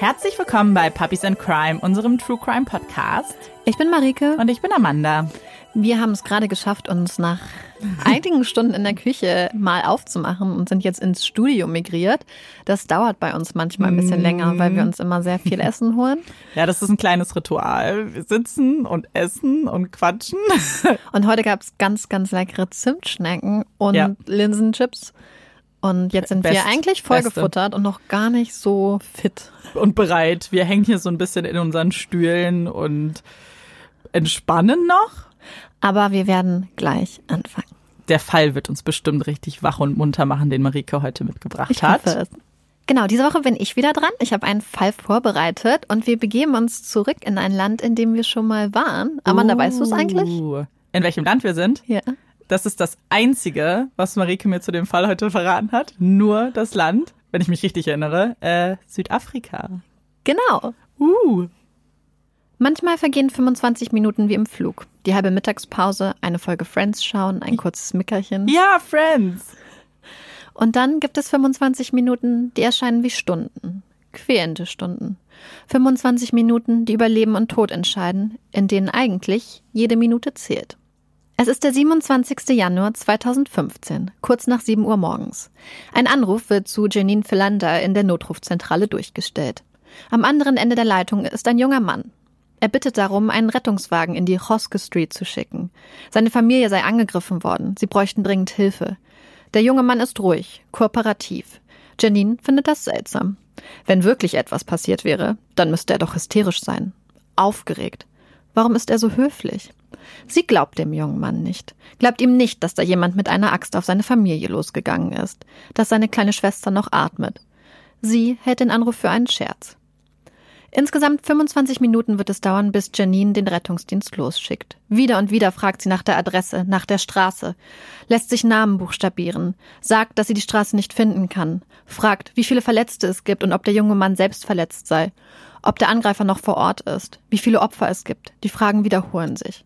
Herzlich willkommen bei Puppies and Crime, unserem True Crime Podcast. Ich bin Marike. Und ich bin Amanda. Wir haben es gerade geschafft, uns nach einigen Stunden in der Küche mal aufzumachen und sind jetzt ins Studio migriert. Das dauert bei uns manchmal ein bisschen länger, weil wir uns immer sehr viel Essen holen. Ja, das ist ein kleines Ritual. Wir sitzen und essen und quatschen. Und heute gab es ganz, ganz leckere Zimtschnecken und Ja. Linsenchips. Und jetzt sind Best- wir eigentlich vollgefuttert und noch gar nicht so fit. Und bereit. Wir hängen hier so ein bisschen in unseren Stühlen und entspannen noch. Aber wir werden gleich anfangen. Der Fall wird uns bestimmt richtig wach und munter machen, den Marike heute mitgebracht Ich hat. hoffe es. Genau, diese Woche bin ich wieder dran. Ich habe einen Fall vorbereitet und wir begeben uns zurück in ein Land, in dem wir schon mal waren. Amanda, weißt du es eigentlich? Uh. In welchem Land wir sind? Ja. Das ist das Einzige, was Marike mir zu dem Fall heute verraten hat. Nur das Land, wenn ich mich richtig erinnere, äh, Südafrika. Genau. Uh. Manchmal vergehen 25 Minuten wie im Flug. Die halbe Mittagspause, eine Folge Friends schauen, ein kurzes Mickerchen. Ja, Friends. Und dann gibt es 25 Minuten, die erscheinen wie Stunden. Quälende Stunden. 25 Minuten, die über Leben und Tod entscheiden, in denen eigentlich jede Minute zählt. Es ist der 27. Januar 2015, kurz nach 7 Uhr morgens. Ein Anruf wird zu Janine Philander in der Notrufzentrale durchgestellt. Am anderen Ende der Leitung ist ein junger Mann. Er bittet darum, einen Rettungswagen in die Hoske Street zu schicken. Seine Familie sei angegriffen worden. Sie bräuchten dringend Hilfe. Der junge Mann ist ruhig, kooperativ. Janine findet das seltsam. Wenn wirklich etwas passiert wäre, dann müsste er doch hysterisch sein. Aufgeregt. Warum ist er so höflich? Sie glaubt dem jungen Mann nicht. Glaubt ihm nicht, dass da jemand mit einer Axt auf seine Familie losgegangen ist. Dass seine kleine Schwester noch atmet. Sie hält den Anruf für einen Scherz. Insgesamt 25 Minuten wird es dauern, bis Janine den Rettungsdienst losschickt. Wieder und wieder fragt sie nach der Adresse, nach der Straße, lässt sich Namen buchstabieren, sagt, dass sie die Straße nicht finden kann, fragt, wie viele Verletzte es gibt und ob der junge Mann selbst verletzt sei, ob der Angreifer noch vor Ort ist, wie viele Opfer es gibt. Die Fragen wiederholen sich.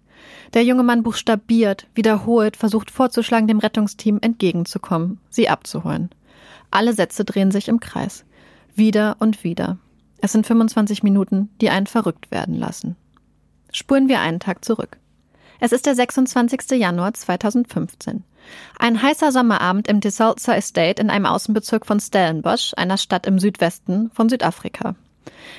Der junge Mann buchstabiert, wiederholt, versucht vorzuschlagen, dem Rettungsteam entgegenzukommen, sie abzuholen. Alle Sätze drehen sich im Kreis. Wieder und wieder. Es sind 25 Minuten, die einen verrückt werden lassen. Spulen wir einen Tag zurück. Es ist der 26. Januar 2015. Ein heißer Sommerabend im Desalza Estate in einem Außenbezirk von Stellenbosch, einer Stadt im Südwesten von Südafrika.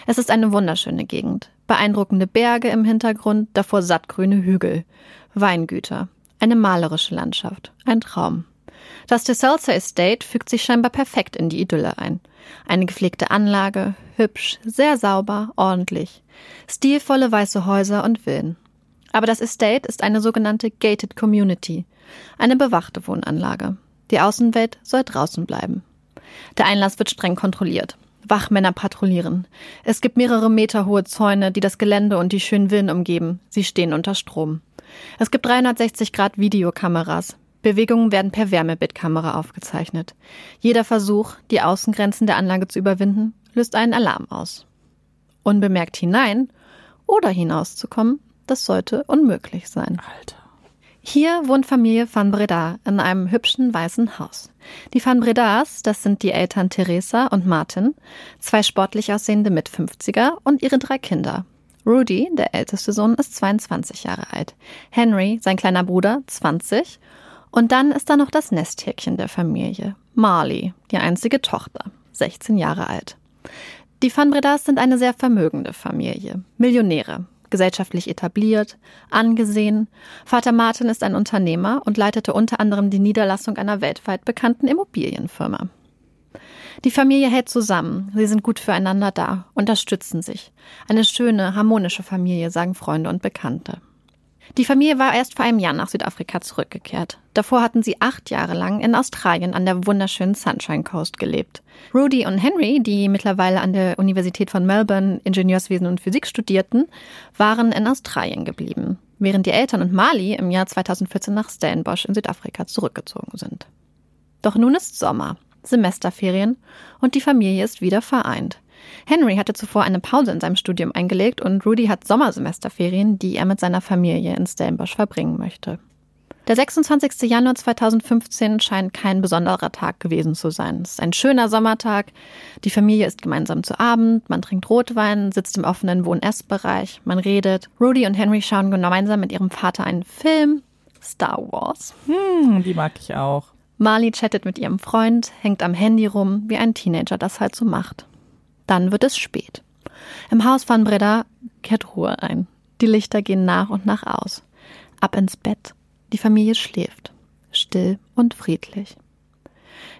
Es ist eine wunderschöne Gegend. Beeindruckende Berge im Hintergrund, davor sattgrüne Hügel. Weingüter. Eine malerische Landschaft. Ein Traum. Das Desalza Estate fügt sich scheinbar perfekt in die Idylle ein. Eine gepflegte Anlage, hübsch, sehr sauber, ordentlich. Stilvolle weiße Häuser und Villen. Aber das Estate ist eine sogenannte Gated Community, eine bewachte Wohnanlage. Die Außenwelt soll draußen bleiben. Der Einlass wird streng kontrolliert. Wachmänner patrouillieren. Es gibt mehrere Meter hohe Zäune, die das Gelände und die schönen Villen umgeben. Sie stehen unter Strom. Es gibt 360 Grad Videokameras. Bewegungen werden per Wärmebildkamera aufgezeichnet. Jeder Versuch, die Außengrenzen der Anlage zu überwinden, löst einen Alarm aus. Unbemerkt hinein oder hinauszukommen, das sollte unmöglich sein. Alter. Hier wohnt Familie van Breda in einem hübschen weißen Haus. Die van Bredas, das sind die Eltern Theresa und Martin, zwei sportlich aussehende Mit-50er und ihre drei Kinder. Rudy, der älteste Sohn, ist 22 Jahre alt. Henry, sein kleiner Bruder, 20. Und dann ist da noch das Nesthäkchen der Familie. Marley, die einzige Tochter, 16 Jahre alt. Die Van Bredas sind eine sehr vermögende Familie. Millionäre, gesellschaftlich etabliert, angesehen. Vater Martin ist ein Unternehmer und leitete unter anderem die Niederlassung einer weltweit bekannten Immobilienfirma. Die Familie hält zusammen, sie sind gut füreinander da, unterstützen sich. Eine schöne, harmonische Familie, sagen Freunde und Bekannte. Die Familie war erst vor einem Jahr nach Südafrika zurückgekehrt. Davor hatten sie acht Jahre lang in Australien an der wunderschönen Sunshine Coast gelebt. Rudy und Henry, die mittlerweile an der Universität von Melbourne Ingenieurswesen und Physik studierten, waren in Australien geblieben, während die Eltern und Mali im Jahr 2014 nach Stellenbosch in Südafrika zurückgezogen sind. Doch nun ist Sommer, Semesterferien und die Familie ist wieder vereint. Henry hatte zuvor eine Pause in seinem Studium eingelegt und Rudy hat Sommersemesterferien, die er mit seiner Familie in Stellenbosch verbringen möchte. Der 26. Januar 2015 scheint kein besonderer Tag gewesen zu sein. Es ist ein schöner Sommertag. Die Familie isst gemeinsam zu Abend, man trinkt Rotwein, sitzt im offenen Wohn-Essbereich, man redet. Rudy und Henry schauen gemeinsam mit ihrem Vater einen Film. Star Wars. Hm, die mag ich auch. Marley chattet mit ihrem Freund, hängt am Handy rum, wie ein Teenager das halt so macht. Dann wird es spät. Im Haus von Breda kehrt Ruhe ein. Die Lichter gehen nach und nach aus. Ab ins Bett. Die Familie schläft. Still und friedlich.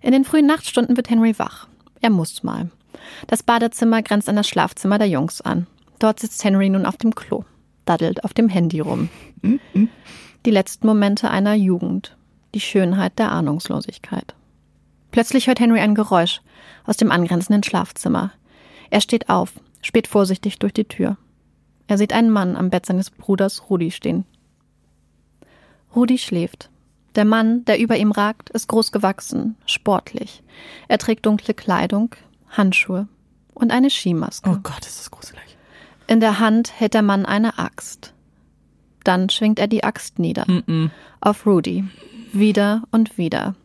In den frühen Nachtstunden wird Henry wach. Er muss mal. Das Badezimmer grenzt an das Schlafzimmer der Jungs an. Dort sitzt Henry nun auf dem Klo, daddelt auf dem Handy rum. Die letzten Momente einer Jugend. Die Schönheit der Ahnungslosigkeit. Plötzlich hört Henry ein Geräusch aus dem angrenzenden Schlafzimmer. Er steht auf, späht vorsichtig durch die Tür. Er sieht einen Mann am Bett seines Bruders Rudi stehen. Rudi schläft. Der Mann, der über ihm ragt, ist groß gewachsen, sportlich. Er trägt dunkle Kleidung, Handschuhe und eine Skimaske. Oh Gott, ist das gruselig. In der Hand hält der Mann eine Axt. Dann schwingt er die Axt nieder. Mm -mm. Auf Rudy. Wieder und wieder.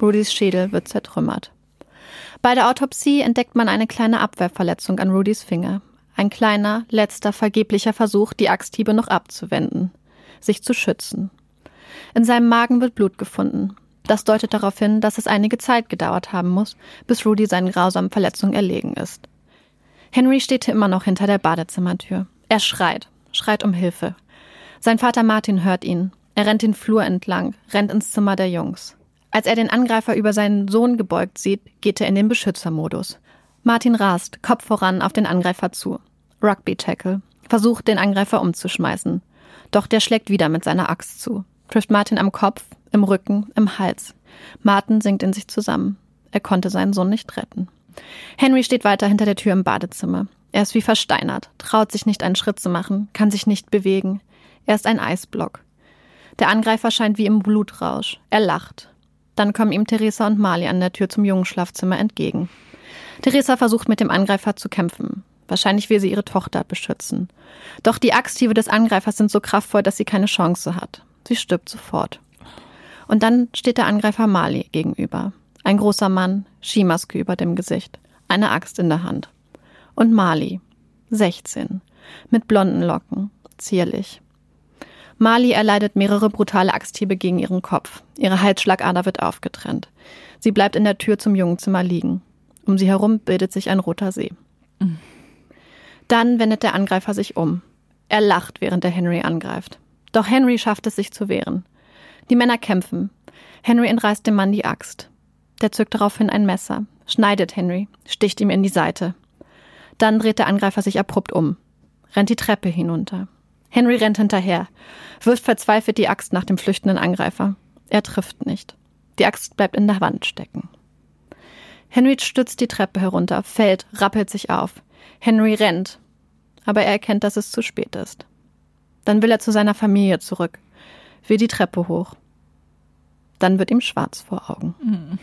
Rudys Schädel wird zertrümmert. Bei der Autopsie entdeckt man eine kleine Abwehrverletzung an Rudys Finger. Ein kleiner, letzter, vergeblicher Versuch, die Axthiebe noch abzuwenden. Sich zu schützen. In seinem Magen wird Blut gefunden. Das deutet darauf hin, dass es einige Zeit gedauert haben muss, bis Rudy seinen grausamen Verletzungen erlegen ist. Henry steht immer noch hinter der Badezimmertür. Er schreit, schreit um Hilfe. Sein Vater Martin hört ihn. Er rennt den Flur entlang, rennt ins Zimmer der Jungs. Als er den Angreifer über seinen Sohn gebeugt sieht, geht er in den Beschützermodus. Martin rast, Kopf voran, auf den Angreifer zu. Rugby-Tackle. Versucht, den Angreifer umzuschmeißen. Doch der schlägt wieder mit seiner Axt zu trifft Martin am Kopf, im Rücken, im Hals. Martin sinkt in sich zusammen. Er konnte seinen Sohn nicht retten. Henry steht weiter hinter der Tür im Badezimmer. Er ist wie versteinert, traut sich nicht einen Schritt zu machen, kann sich nicht bewegen. Er ist ein Eisblock. Der Angreifer scheint wie im Blutrausch. Er lacht. Dann kommen ihm Theresa und Mali an der Tür zum Jungenschlafzimmer entgegen. Theresa versucht mit dem Angreifer zu kämpfen. Wahrscheinlich will sie ihre Tochter beschützen. Doch die Axthiebe des Angreifers sind so kraftvoll, dass sie keine Chance hat. Sie stirbt sofort. Und dann steht der Angreifer Mali gegenüber. Ein großer Mann, Skimaske über dem Gesicht, eine Axt in der Hand. Und Mali, 16, mit blonden Locken, zierlich. Mali erleidet mehrere brutale Axthiebe gegen ihren Kopf. Ihre Halsschlagader wird aufgetrennt. Sie bleibt in der Tür zum Jungenzimmer liegen. Um sie herum bildet sich ein roter See. Dann wendet der Angreifer sich um. Er lacht, während er Henry angreift. Doch Henry schafft es, sich zu wehren. Die Männer kämpfen. Henry entreißt dem Mann die Axt. Der zückt daraufhin ein Messer, schneidet Henry, sticht ihm in die Seite. Dann dreht der Angreifer sich abrupt um, rennt die Treppe hinunter. Henry rennt hinterher, wirft verzweifelt die Axt nach dem flüchtenden Angreifer. Er trifft nicht. Die Axt bleibt in der Wand stecken. Henry stützt die Treppe herunter, fällt, rappelt sich auf. Henry rennt, aber er erkennt, dass es zu spät ist. Dann will er zu seiner Familie zurück, will die Treppe hoch. Dann wird ihm schwarz vor Augen. Mhm.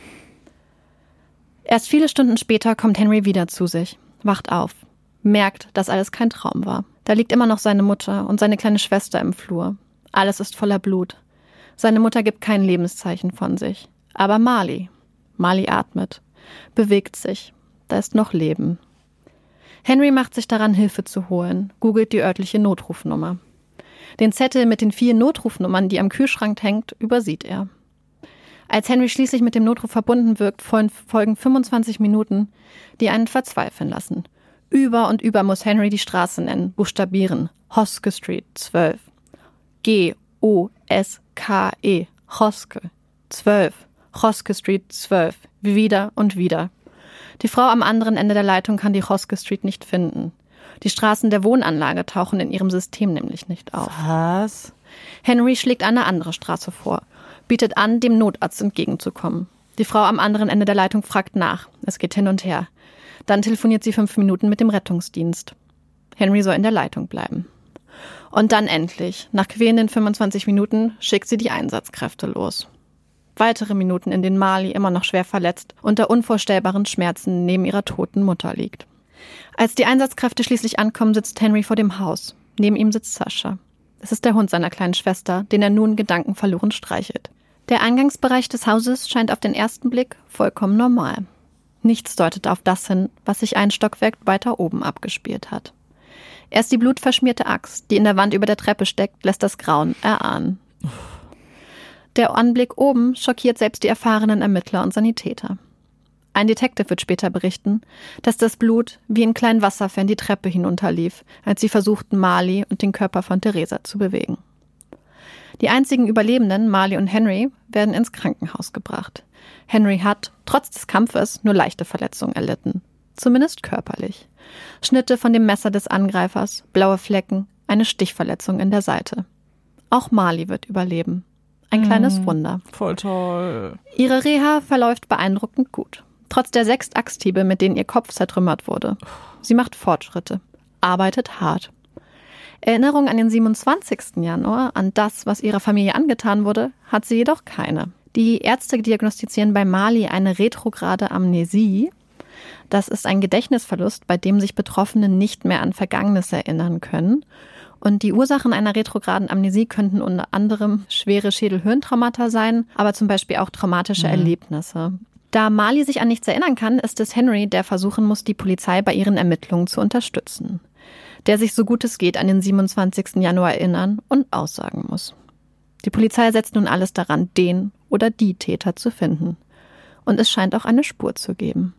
Erst viele Stunden später kommt Henry wieder zu sich, wacht auf, merkt, dass alles kein Traum war. Da liegt immer noch seine Mutter und seine kleine Schwester im Flur. Alles ist voller Blut. Seine Mutter gibt kein Lebenszeichen von sich. Aber Mali. Mali atmet, bewegt sich. Da ist noch Leben. Henry macht sich daran, Hilfe zu holen, googelt die örtliche Notrufnummer. Den Zettel mit den vier Notrufnummern, die am Kühlschrank hängt, übersieht er. Als Henry schließlich mit dem Notruf verbunden wirkt, folgen 25 Minuten, die einen verzweifeln lassen. Über und über muss Henry die Straße nennen, buchstabieren. Hoske Street 12. G-O-S-K-E. Hoske 12. Hoske Street 12. Wieder und wieder. Die Frau am anderen Ende der Leitung kann die Hoske Street nicht finden. Die Straßen der Wohnanlage tauchen in ihrem System nämlich nicht auf. Was? Henry schlägt eine andere Straße vor, bietet an, dem Notarzt entgegenzukommen. Die Frau am anderen Ende der Leitung fragt nach. Es geht hin und her. Dann telefoniert sie fünf Minuten mit dem Rettungsdienst. Henry soll in der Leitung bleiben. Und dann endlich, nach quälenden 25 Minuten, schickt sie die Einsatzkräfte los. Weitere Minuten, in denen Marley immer noch schwer verletzt unter unvorstellbaren Schmerzen neben ihrer toten Mutter liegt. Als die Einsatzkräfte schließlich ankommen, sitzt Henry vor dem Haus. Neben ihm sitzt Sascha. Es ist der Hund seiner kleinen Schwester, den er nun gedankenverloren streichelt. Der Eingangsbereich des Hauses scheint auf den ersten Blick vollkommen normal. Nichts deutet auf das hin, was sich ein Stockwerk weiter oben abgespielt hat. Erst die blutverschmierte Axt, die in der Wand über der Treppe steckt, lässt das Grauen erahnen. Der Anblick oben schockiert selbst die erfahrenen Ermittler und Sanitäter. Ein Detective wird später berichten, dass das Blut wie in kleinen Wasserfällen die Treppe hinunterlief, als sie versuchten, Marley und den Körper von Theresa zu bewegen. Die einzigen Überlebenden, Marley und Henry, werden ins Krankenhaus gebracht. Henry hat, trotz des Kampfes, nur leichte Verletzungen erlitten. Zumindest körperlich. Schnitte von dem Messer des Angreifers, blaue Flecken, eine Stichverletzung in der Seite. Auch Marley wird überleben. Ein kleines Mm, Wunder. Voll toll. Ihre Reha verläuft beeindruckend gut. Trotz der sechs Axthiebe, mit denen ihr Kopf zertrümmert wurde. Sie macht Fortschritte, arbeitet hart. Erinnerung an den 27. Januar, an das, was ihrer Familie angetan wurde, hat sie jedoch keine. Die Ärzte diagnostizieren bei Mali eine retrograde Amnesie. Das ist ein Gedächtnisverlust, bei dem sich Betroffene nicht mehr an Vergangenes erinnern können. Und die Ursachen einer retrograden Amnesie könnten unter anderem schwere Schädelhirntraumata sein, aber zum Beispiel auch traumatische Erlebnisse. Da Mali sich an nichts erinnern kann, ist es Henry, der versuchen muss, die Polizei bei ihren Ermittlungen zu unterstützen. Der sich so gut es geht an den 27. Januar erinnern und aussagen muss. Die Polizei setzt nun alles daran, den oder die Täter zu finden. Und es scheint auch eine Spur zu geben.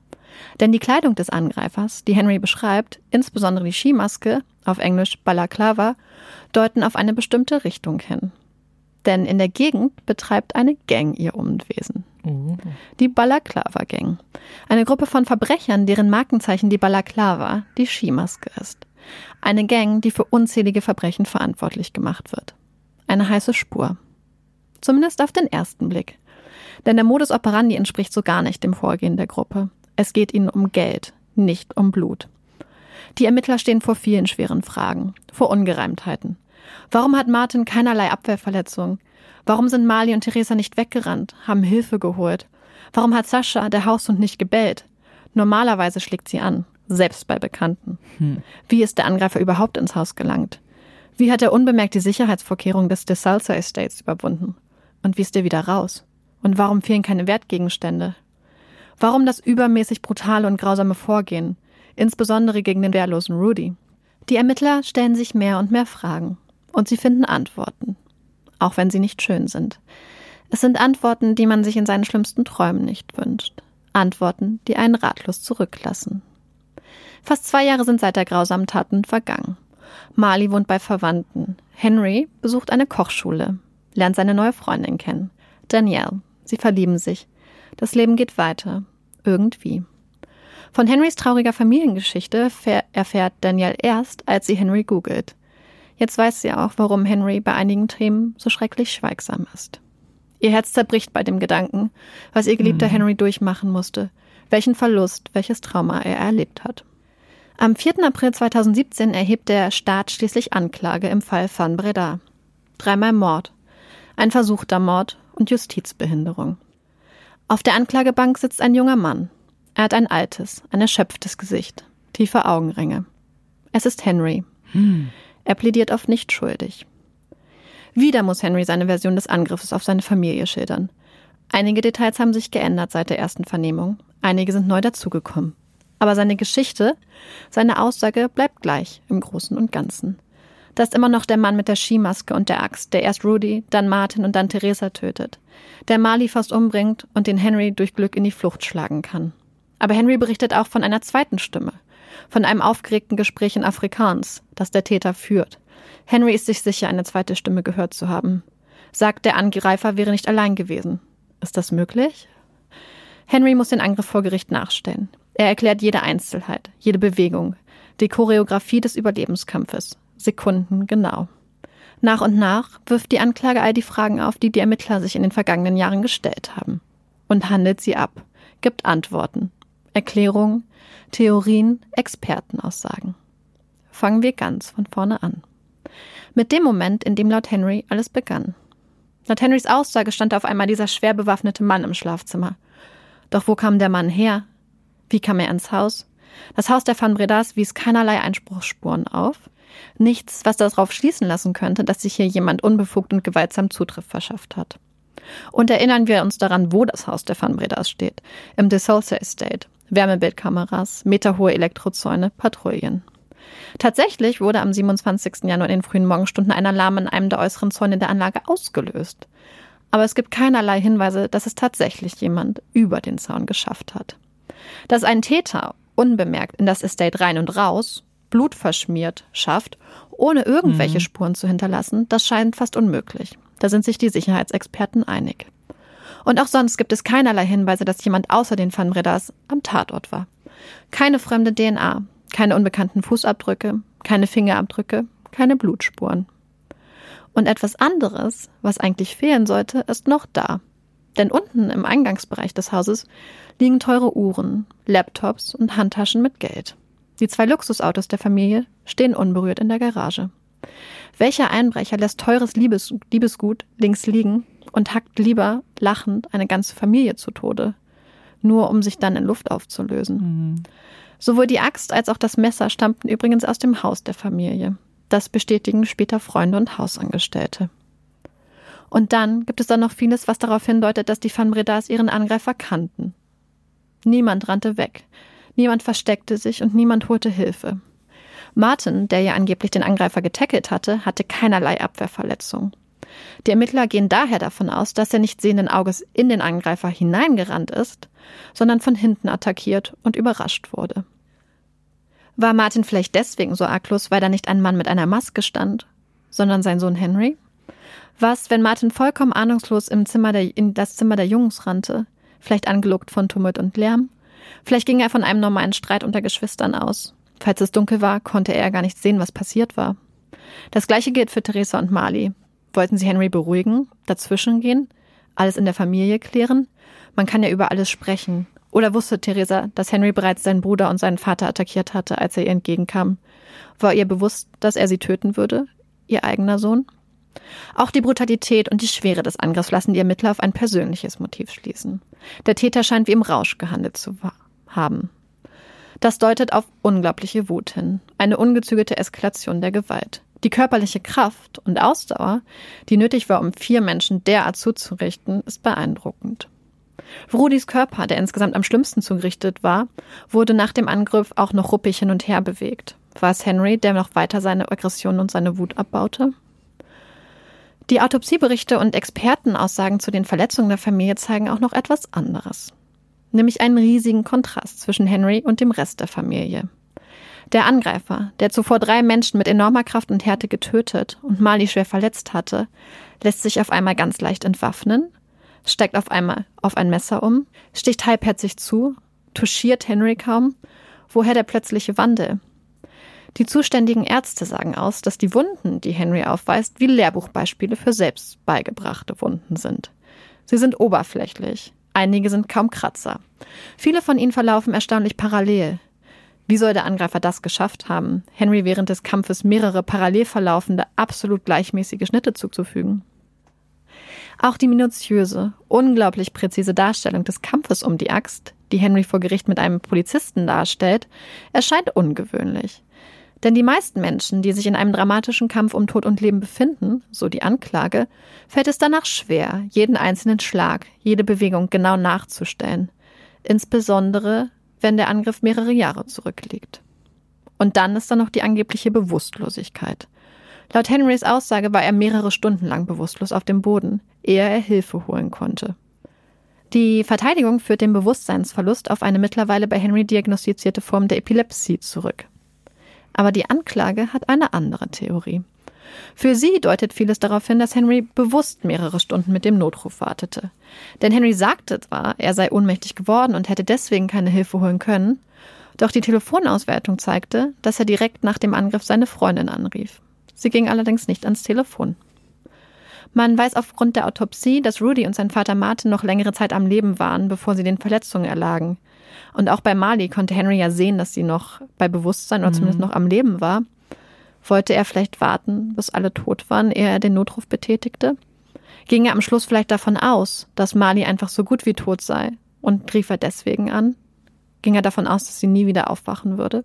Denn die Kleidung des Angreifers, die Henry beschreibt, insbesondere die Skimaske, auf Englisch Balaklava, deuten auf eine bestimmte Richtung hin. Denn in der Gegend betreibt eine Gang ihr Unwesen. Die Balaklava Gang. Eine Gruppe von Verbrechern, deren Markenzeichen die Balaklava, die Skimaske ist. Eine Gang, die für unzählige Verbrechen verantwortlich gemacht wird. Eine heiße Spur. Zumindest auf den ersten Blick. Denn der Modus operandi entspricht so gar nicht dem Vorgehen der Gruppe. Es geht ihnen um Geld, nicht um Blut. Die Ermittler stehen vor vielen schweren Fragen, vor Ungereimtheiten. Warum hat Martin keinerlei Abwehrverletzung? Warum sind Mali und Theresa nicht weggerannt, haben Hilfe geholt? Warum hat Sascha, der Haushund, nicht gebellt? Normalerweise schlägt sie an, selbst bei Bekannten. Wie ist der Angreifer überhaupt ins Haus gelangt? Wie hat er unbemerkt die Sicherheitsvorkehrungen des DeSalza Estates überwunden? Und wie ist er wieder raus? Und warum fehlen keine Wertgegenstände? Warum das übermäßig brutale und grausame Vorgehen, insbesondere gegen den wehrlosen Rudy? Die Ermittler stellen sich mehr und mehr Fragen und sie finden Antworten, auch wenn sie nicht schön sind. Es sind Antworten, die man sich in seinen schlimmsten Träumen nicht wünscht. Antworten, die einen ratlos zurücklassen. Fast zwei Jahre sind seit der grausamen Taten vergangen. Marley wohnt bei Verwandten. Henry besucht eine Kochschule, lernt seine neue Freundin kennen. Danielle. Sie verlieben sich. Das Leben geht weiter. Irgendwie. Von Henrys trauriger Familiengeschichte erfährt Danielle erst, als sie Henry googelt. Jetzt weiß sie auch, warum Henry bei einigen Themen so schrecklich schweigsam ist. Ihr Herz zerbricht bei dem Gedanken, was ihr geliebter mhm. Henry durchmachen musste, welchen Verlust, welches Trauma er erlebt hat. Am 4. April 2017 erhebt der Staat schließlich Anklage im Fall Van Breda. Dreimal Mord, ein versuchter Mord und Justizbehinderung. Auf der Anklagebank sitzt ein junger Mann. Er hat ein altes, ein erschöpftes Gesicht, tiefe Augenringe. Es ist Henry. Hm. Er plädiert auf nicht schuldig. Wieder muss Henry seine Version des Angriffes auf seine Familie schildern. Einige Details haben sich geändert seit der ersten Vernehmung, einige sind neu dazugekommen. Aber seine Geschichte, seine Aussage bleibt gleich im Großen und Ganzen. Da ist immer noch der Mann mit der Skimaske und der Axt, der erst Rudy, dann Martin und dann Theresa tötet. Der Marley fast umbringt und den Henry durch Glück in die Flucht schlagen kann. Aber Henry berichtet auch von einer zweiten Stimme. Von einem aufgeregten Gespräch in Afrikaans, das der Täter führt. Henry ist sich sicher, eine zweite Stimme gehört zu haben. Sagt, der Angreifer wäre nicht allein gewesen. Ist das möglich? Henry muss den Angriff vor Gericht nachstellen. Er erklärt jede Einzelheit, jede Bewegung, die Choreografie des Überlebenskampfes. Sekunden genau. Nach und nach wirft die Anklage all die Fragen auf, die die Ermittler sich in den vergangenen Jahren gestellt haben. Und handelt sie ab, gibt Antworten, Erklärungen, Theorien, Expertenaussagen. Fangen wir ganz von vorne an. Mit dem Moment, in dem laut Henry alles begann. Laut Henrys Aussage stand auf einmal dieser schwer bewaffnete Mann im Schlafzimmer. Doch wo kam der Mann her? Wie kam er ins Haus? Das Haus der Van Bredas wies keinerlei Einspruchsspuren auf. Nichts, was darauf schließen lassen könnte, dass sich hier jemand unbefugt und gewaltsam Zutritt verschafft hat. Und erinnern wir uns daran, wo das Haus der Van Bredas steht. Im De Sousa Estate. Wärmebildkameras, meterhohe Elektrozäune, Patrouillen. Tatsächlich wurde am 27. Januar in den frühen Morgenstunden ein Alarm in einem der äußeren Zäune der Anlage ausgelöst. Aber es gibt keinerlei Hinweise, dass es tatsächlich jemand über den Zaun geschafft hat. Dass ein Täter unbemerkt in das Estate rein und raus, blutverschmiert schafft, ohne irgendwelche mhm. Spuren zu hinterlassen, das scheint fast unmöglich. Da sind sich die Sicherheitsexperten einig. Und auch sonst gibt es keinerlei Hinweise, dass jemand außer den Van Bredas am Tatort war. Keine fremde DNA, keine unbekannten Fußabdrücke, keine Fingerabdrücke, keine Blutspuren. Und etwas anderes, was eigentlich fehlen sollte, ist noch da. Denn unten im Eingangsbereich des Hauses liegen teure Uhren, Laptops und Handtaschen mit Geld. Die zwei Luxusautos der Familie stehen unberührt in der Garage. Welcher Einbrecher lässt teures Liebes Liebesgut links liegen und hackt lieber lachend eine ganze Familie zu Tode, nur um sich dann in Luft aufzulösen? Mhm. Sowohl die Axt als auch das Messer stammten übrigens aus dem Haus der Familie. Das bestätigen später Freunde und Hausangestellte. Und dann gibt es dann noch vieles, was darauf hindeutet, dass die Van Bredas ihren Angreifer kannten. Niemand rannte weg, niemand versteckte sich und niemand holte Hilfe. Martin, der ja angeblich den Angreifer getackelt hatte, hatte keinerlei Abwehrverletzung. Die Ermittler gehen daher davon aus, dass er nicht sehenden Auges in den Angreifer hineingerannt ist, sondern von hinten attackiert und überrascht wurde. War Martin vielleicht deswegen so arglos, weil da nicht ein Mann mit einer Maske stand, sondern sein Sohn Henry? Was, wenn Martin vollkommen ahnungslos im Zimmer der, in das Zimmer der Jungs rannte, vielleicht angelockt von Tumult und Lärm? Vielleicht ging er von einem normalen Streit unter Geschwistern aus. Falls es dunkel war, konnte er gar nicht sehen, was passiert war. Das gleiche gilt für Theresa und Marley. Wollten sie Henry beruhigen, dazwischen gehen, alles in der Familie klären? Man kann ja über alles sprechen. Oder wusste Theresa, dass Henry bereits seinen Bruder und seinen Vater attackiert hatte, als er ihr entgegenkam? War ihr bewusst, dass er sie töten würde? Ihr eigener Sohn? Auch die Brutalität und die Schwere des Angriffs lassen die Ermittler auf ein persönliches Motiv schließen. Der Täter scheint wie im Rausch gehandelt zu haben. Das deutet auf unglaubliche Wut hin, eine ungezügelte Eskalation der Gewalt. Die körperliche Kraft und Ausdauer, die nötig war, um vier Menschen derart zuzurichten, ist beeindruckend. Rudis Körper, der insgesamt am schlimmsten zugerichtet war, wurde nach dem Angriff auch noch ruppig hin und her bewegt. War es Henry, der noch weiter seine Aggression und seine Wut abbaute? Die Autopsieberichte und Expertenaussagen zu den Verletzungen der Familie zeigen auch noch etwas anderes. Nämlich einen riesigen Kontrast zwischen Henry und dem Rest der Familie. Der Angreifer, der zuvor drei Menschen mit enormer Kraft und Härte getötet und Marley schwer verletzt hatte, lässt sich auf einmal ganz leicht entwaffnen, steigt auf einmal auf ein Messer um, sticht halbherzig zu, touchiert Henry kaum. Woher der plötzliche Wandel? Die zuständigen Ärzte sagen aus, dass die Wunden, die Henry aufweist, wie Lehrbuchbeispiele für selbst beigebrachte Wunden sind. Sie sind oberflächlich. Einige sind kaum Kratzer. Viele von ihnen verlaufen erstaunlich parallel. Wie soll der Angreifer das geschafft haben, Henry während des Kampfes mehrere parallel verlaufende, absolut gleichmäßige Schnitte zuzufügen? Auch die minutiöse, unglaublich präzise Darstellung des Kampfes um die Axt, die Henry vor Gericht mit einem Polizisten darstellt, erscheint ungewöhnlich. Denn die meisten Menschen, die sich in einem dramatischen Kampf um Tod und Leben befinden, so die Anklage, fällt es danach schwer, jeden einzelnen Schlag, jede Bewegung genau nachzustellen. Insbesondere, wenn der Angriff mehrere Jahre zurückliegt. Und dann ist da noch die angebliche Bewusstlosigkeit. Laut Henrys Aussage war er mehrere Stunden lang bewusstlos auf dem Boden, ehe er Hilfe holen konnte. Die Verteidigung führt den Bewusstseinsverlust auf eine mittlerweile bei Henry diagnostizierte Form der Epilepsie zurück. Aber die Anklage hat eine andere Theorie. Für sie deutet vieles darauf hin, dass Henry bewusst mehrere Stunden mit dem Notruf wartete. Denn Henry sagte zwar, er sei ohnmächtig geworden und hätte deswegen keine Hilfe holen können, doch die Telefonauswertung zeigte, dass er direkt nach dem Angriff seine Freundin anrief. Sie ging allerdings nicht ans Telefon. Man weiß aufgrund der Autopsie, dass Rudy und sein Vater Martin noch längere Zeit am Leben waren, bevor sie den Verletzungen erlagen. Und auch bei Marley konnte Henry ja sehen, dass sie noch bei Bewusstsein oder mhm. zumindest noch am Leben war. Wollte er vielleicht warten, bis alle tot waren, ehe er den Notruf betätigte? Ging er am Schluss vielleicht davon aus, dass Marley einfach so gut wie tot sei und rief er deswegen an? Ging er davon aus, dass sie nie wieder aufwachen würde?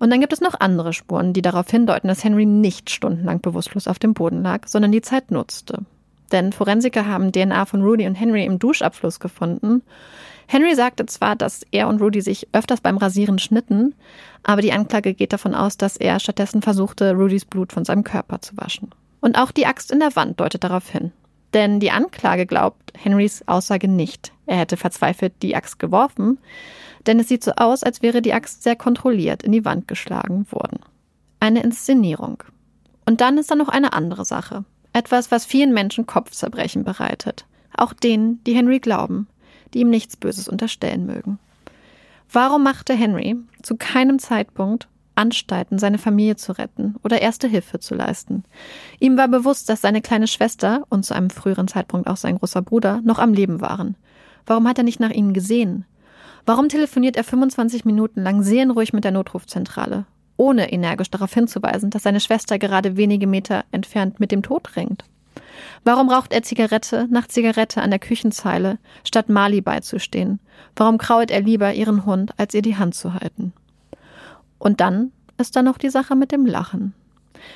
Und dann gibt es noch andere Spuren, die darauf hindeuten, dass Henry nicht stundenlang bewusstlos auf dem Boden lag, sondern die Zeit nutzte. Denn Forensiker haben DNA von Rudy und Henry im Duschabfluss gefunden. Henry sagte zwar, dass er und Rudy sich öfters beim Rasieren schnitten, aber die Anklage geht davon aus, dass er stattdessen versuchte, Rudys Blut von seinem Körper zu waschen. Und auch die Axt in der Wand deutet darauf hin. Denn die Anklage glaubt Henrys Aussage nicht. Er hätte verzweifelt die Axt geworfen, denn es sieht so aus, als wäre die Axt sehr kontrolliert in die Wand geschlagen worden. Eine Inszenierung. Und dann ist da noch eine andere Sache. Etwas, was vielen Menschen Kopfzerbrechen bereitet. Auch denen, die Henry glauben, die ihm nichts Böses unterstellen mögen. Warum machte Henry zu keinem Zeitpunkt Anstalten, seine Familie zu retten oder erste Hilfe zu leisten? Ihm war bewusst, dass seine kleine Schwester und zu einem früheren Zeitpunkt auch sein großer Bruder noch am Leben waren. Warum hat er nicht nach ihnen gesehen? Warum telefoniert er 25 Minuten lang seelenruhig mit der Notrufzentrale, ohne energisch darauf hinzuweisen, dass seine Schwester gerade wenige Meter entfernt mit dem Tod ringt? Warum raucht er Zigarette nach Zigarette an der Küchenzeile, statt Mali beizustehen? Warum krault er lieber ihren Hund, als ihr die Hand zu halten? Und dann ist da noch die Sache mit dem Lachen.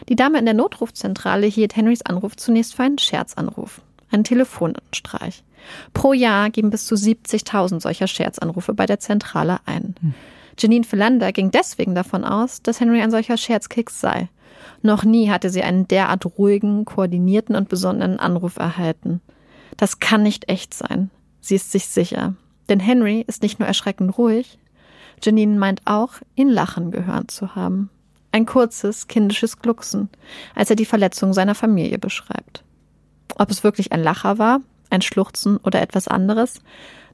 Die Dame in der Notrufzentrale hielt Henrys Anruf zunächst für einen Scherzanruf, einen Telefonstreich. Pro Jahr geben bis zu 70.000 solcher Scherzanrufe bei der Zentrale ein. Hm. Janine Philander ging deswegen davon aus, dass Henry ein solcher Scherzkeks sei. Noch nie hatte sie einen derart ruhigen, koordinierten und besonderen Anruf erhalten. Das kann nicht echt sein. Sie ist sich sicher. Denn Henry ist nicht nur erschreckend ruhig, Janine meint auch, ihn lachen gehört zu haben. Ein kurzes, kindisches Glucksen, als er die Verletzung seiner Familie beschreibt. Ob es wirklich ein Lacher war, ein Schluchzen oder etwas anderes,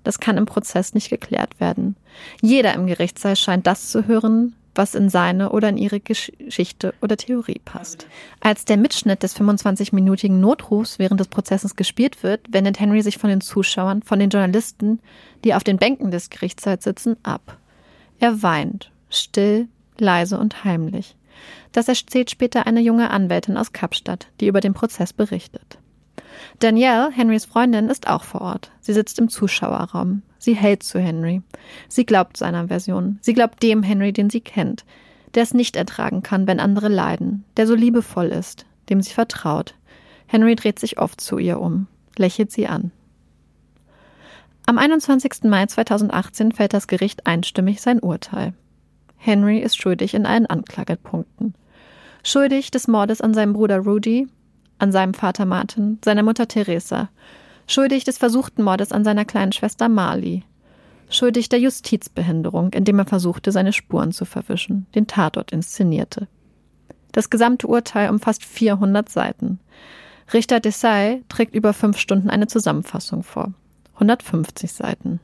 das kann im Prozess nicht geklärt werden. Jeder im Gerichtssaal scheint das zu hören, was in seine oder in ihre Geschichte oder Theorie passt. Als der Mitschnitt des 25-minütigen Notrufs während des Prozesses gespielt wird, wendet Henry sich von den Zuschauern, von den Journalisten, die auf den Bänken des Gerichtssaals sitzen, ab. Er weint, still, leise und heimlich. Das erzählt später eine junge Anwältin aus Kapstadt, die über den Prozess berichtet. Danielle, Henrys Freundin, ist auch vor Ort. Sie sitzt im Zuschauerraum. Sie hält zu Henry. Sie glaubt seiner Version. Sie glaubt dem Henry, den sie kennt, der es nicht ertragen kann, wenn andere leiden, der so liebevoll ist, dem sie vertraut. Henry dreht sich oft zu ihr um, lächelt sie an. Am 21. Mai 2018 fällt das Gericht einstimmig sein Urteil. Henry ist schuldig in allen Anklagepunkten. Schuldig des Mordes an seinem Bruder Rudy, an seinem Vater Martin, seiner Mutter Teresa, schuldig des versuchten Mordes an seiner kleinen Schwester Marley, schuldig der Justizbehinderung, indem er versuchte, seine Spuren zu verwischen, den Tatort inszenierte. Das gesamte Urteil umfasst 400 Seiten. Richter Desai trägt über fünf Stunden eine Zusammenfassung vor. 150 Seiten.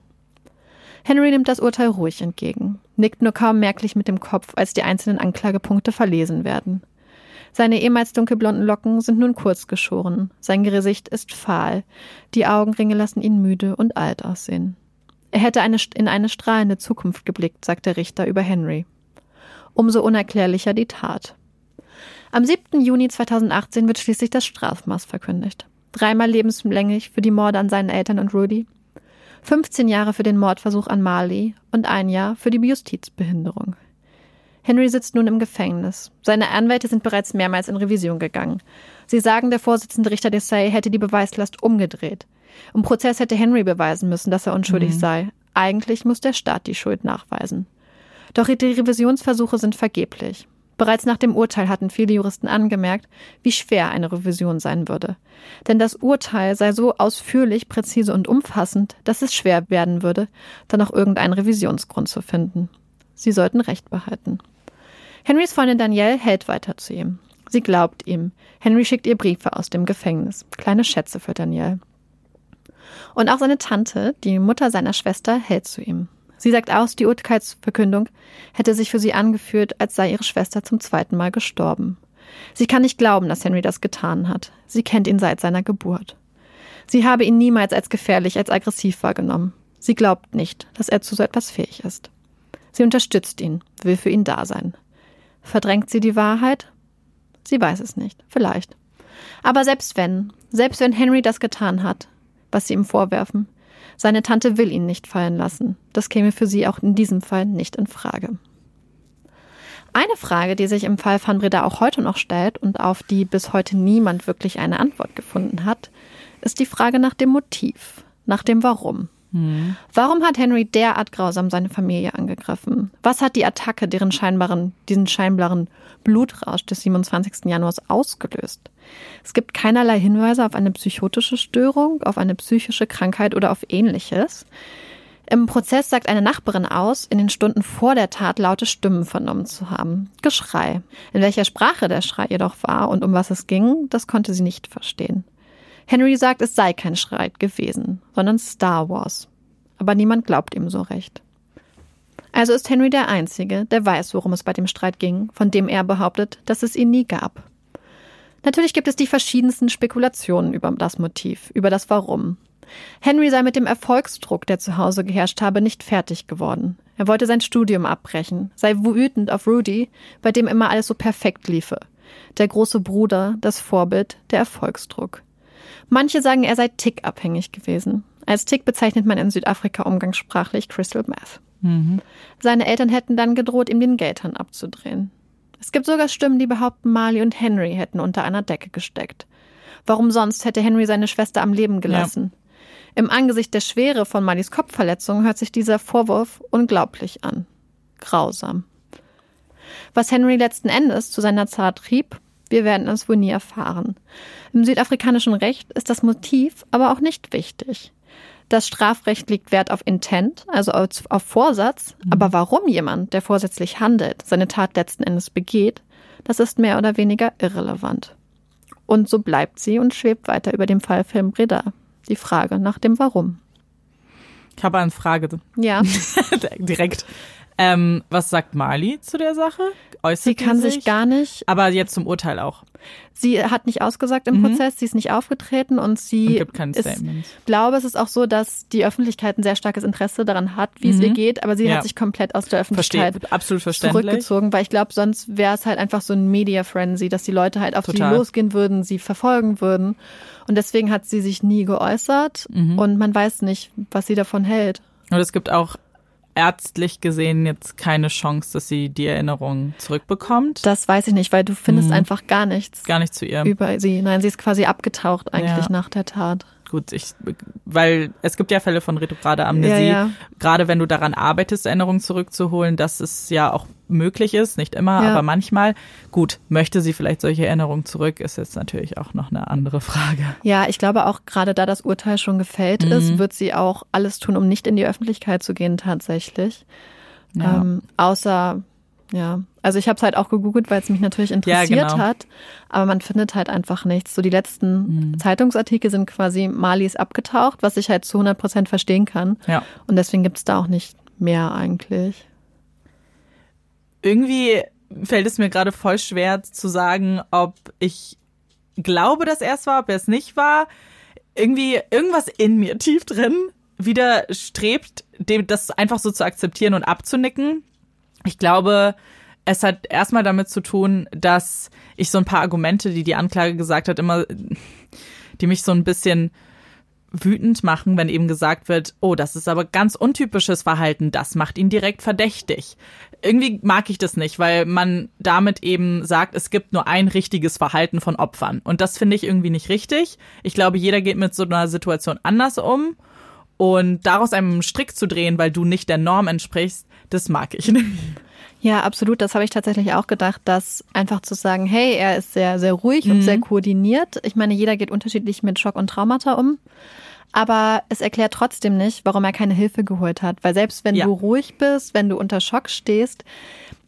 Henry nimmt das Urteil ruhig entgegen, nickt nur kaum merklich mit dem Kopf, als die einzelnen Anklagepunkte verlesen werden. Seine ehemals dunkelblonden Locken sind nun kurz geschoren. Sein Gesicht ist fahl. Die Augenringe lassen ihn müde und alt aussehen. Er hätte eine, in eine strahlende Zukunft geblickt, sagt der Richter über Henry. Umso unerklärlicher die Tat. Am 7. Juni 2018 wird schließlich das Strafmaß verkündigt. Dreimal lebenslänglich für die Morde an seinen Eltern und Rudy, 15 Jahre für den Mordversuch an Marley und ein Jahr für die Justizbehinderung. Henry sitzt nun im Gefängnis. Seine Anwälte sind bereits mehrmals in Revision gegangen. Sie sagen, der Vorsitzende Richter Desai hätte die Beweislast umgedreht. Im Prozess hätte Henry beweisen müssen, dass er unschuldig mhm. sei. Eigentlich muss der Staat die Schuld nachweisen. Doch die Revisionsversuche sind vergeblich. Bereits nach dem Urteil hatten viele Juristen angemerkt, wie schwer eine Revision sein würde. Denn das Urteil sei so ausführlich, präzise und umfassend, dass es schwer werden würde, dann auch irgendeinen Revisionsgrund zu finden. Sie sollten Recht behalten. Henrys Freundin Danielle hält weiter zu ihm. Sie glaubt ihm. Henry schickt ihr Briefe aus dem Gefängnis. Kleine Schätze für Danielle. Und auch seine Tante, die Mutter seiner Schwester, hält zu ihm. Sie sagt aus, die Urteilsverkündung hätte sich für sie angefühlt, als sei ihre Schwester zum zweiten Mal gestorben. Sie kann nicht glauben, dass Henry das getan hat. Sie kennt ihn seit seiner Geburt. Sie habe ihn niemals als gefährlich, als aggressiv wahrgenommen. Sie glaubt nicht, dass er zu so etwas fähig ist. Sie unterstützt ihn, will für ihn da sein. Verdrängt sie die Wahrheit? Sie weiß es nicht, vielleicht. Aber selbst wenn, selbst wenn Henry das getan hat, was sie ihm vorwerfen, seine Tante will ihn nicht fallen lassen. Das käme für sie auch in diesem Fall nicht in Frage. Eine Frage, die sich im Fall van Breda auch heute noch stellt und auf die bis heute niemand wirklich eine Antwort gefunden hat, ist die Frage nach dem Motiv, nach dem Warum. Hm. Warum hat Henry derart grausam seine Familie angegriffen? Was hat die Attacke, deren scheinbaren, diesen scheinbaren Blutrausch des 27. Januars ausgelöst? Es gibt keinerlei Hinweise auf eine psychotische Störung, auf eine psychische Krankheit oder auf ähnliches. Im Prozess sagt eine Nachbarin aus, in den Stunden vor der Tat laute Stimmen vernommen zu haben. Geschrei. In welcher Sprache der Schrei jedoch war und um was es ging, das konnte sie nicht verstehen. Henry sagt, es sei kein Schreit gewesen, sondern Star Wars. Aber niemand glaubt ihm so recht. Also ist Henry der Einzige, der weiß, worum es bei dem Streit ging, von dem er behauptet, dass es ihn nie gab. Natürlich gibt es die verschiedensten Spekulationen über das Motiv, über das Warum. Henry sei mit dem Erfolgsdruck, der zu Hause geherrscht habe, nicht fertig geworden. Er wollte sein Studium abbrechen, sei wütend auf Rudy, bei dem immer alles so perfekt liefe. Der große Bruder, das Vorbild, der Erfolgsdruck. Manche sagen, er sei tickabhängig gewesen. Als Tick bezeichnet man in Südafrika umgangssprachlich Crystal Meth. Mhm. Seine Eltern hätten dann gedroht, ihm den Geldhahn abzudrehen. Es gibt sogar Stimmen, die behaupten, Marley und Henry hätten unter einer Decke gesteckt. Warum sonst hätte Henry seine Schwester am Leben gelassen? Ja. Im Angesicht der Schwere von Marleys Kopfverletzung hört sich dieser Vorwurf unglaublich an. Grausam. Was Henry letzten Endes zu seiner Zart trieb, wir werden es wohl nie erfahren. Im südafrikanischen Recht ist das Motiv aber auch nicht wichtig. Das Strafrecht legt Wert auf Intent, also auf Vorsatz, mhm. aber warum jemand, der vorsätzlich handelt, seine Tat letzten Endes begeht, das ist mehr oder weniger irrelevant. Und so bleibt sie und schwebt weiter über dem Fall Film Breda. Die Frage nach dem Warum. Ich habe eine Frage. Ja. Direkt. Ähm, was sagt Mali zu der Sache? Äußert sie kann sich? sich gar nicht. Aber jetzt zum Urteil auch. Sie hat nicht ausgesagt im mhm. Prozess, sie ist nicht aufgetreten und sie und gibt kein Statement. Ich glaube, es ist auch so, dass die Öffentlichkeit ein sehr starkes Interesse daran hat, wie mhm. es ihr geht, aber sie ja. hat sich komplett aus der Öffentlichkeit Versteh, zurückgezogen, weil ich glaube, sonst wäre es halt einfach so ein Media Frenzy, dass die Leute halt auf Total. sie losgehen würden, sie verfolgen würden. Und deswegen hat sie sich nie geäußert mhm. und man weiß nicht, was sie davon hält. Und es gibt auch ärztlich gesehen jetzt keine Chance, dass sie die Erinnerung zurückbekommt? Das weiß ich nicht, weil du findest hm. einfach gar nichts. Gar nichts zu ihr. Über sie. Nein, sie ist quasi abgetaucht eigentlich ja. nach der Tat gut, ich, weil es gibt ja Fälle von retrograde Amnesie, ja, ja. gerade wenn du daran arbeitest, Erinnerungen zurückzuholen, dass es ja auch möglich ist, nicht immer, ja. aber manchmal. Gut, möchte sie vielleicht solche Erinnerungen zurück, ist jetzt natürlich auch noch eine andere Frage. Ja, ich glaube auch gerade da das Urteil schon gefällt mhm. ist, wird sie auch alles tun, um nicht in die Öffentlichkeit zu gehen tatsächlich. Ähm, außer ja, also ich habe es halt auch gegoogelt, weil es mich natürlich interessiert ja, genau. hat, aber man findet halt einfach nichts. So die letzten mhm. Zeitungsartikel sind quasi Malis abgetaucht, was ich halt zu 100 Prozent verstehen kann. Ja. Und deswegen gibt es da auch nicht mehr eigentlich. Irgendwie fällt es mir gerade voll schwer zu sagen, ob ich glaube, dass er es war, ob er es nicht war. Irgendwie irgendwas in mir tief drin widerstrebt, dem das einfach so zu akzeptieren und abzunicken ich glaube, es hat erstmal damit zu tun, dass ich so ein paar Argumente, die die Anklage gesagt hat, immer, die mich so ein bisschen wütend machen, wenn eben gesagt wird, oh, das ist aber ganz untypisches Verhalten, das macht ihn direkt verdächtig. Irgendwie mag ich das nicht, weil man damit eben sagt, es gibt nur ein richtiges Verhalten von Opfern. Und das finde ich irgendwie nicht richtig. Ich glaube, jeder geht mit so einer Situation anders um. Und daraus einen Strick zu drehen, weil du nicht der Norm entsprichst, das mag ich. Ja, absolut. Das habe ich tatsächlich auch gedacht, dass einfach zu sagen, hey, er ist sehr, sehr ruhig mhm. und sehr koordiniert. Ich meine, jeder geht unterschiedlich mit Schock und Traumata um. Aber es erklärt trotzdem nicht, warum er keine Hilfe geholt hat. Weil selbst wenn ja. du ruhig bist, wenn du unter Schock stehst,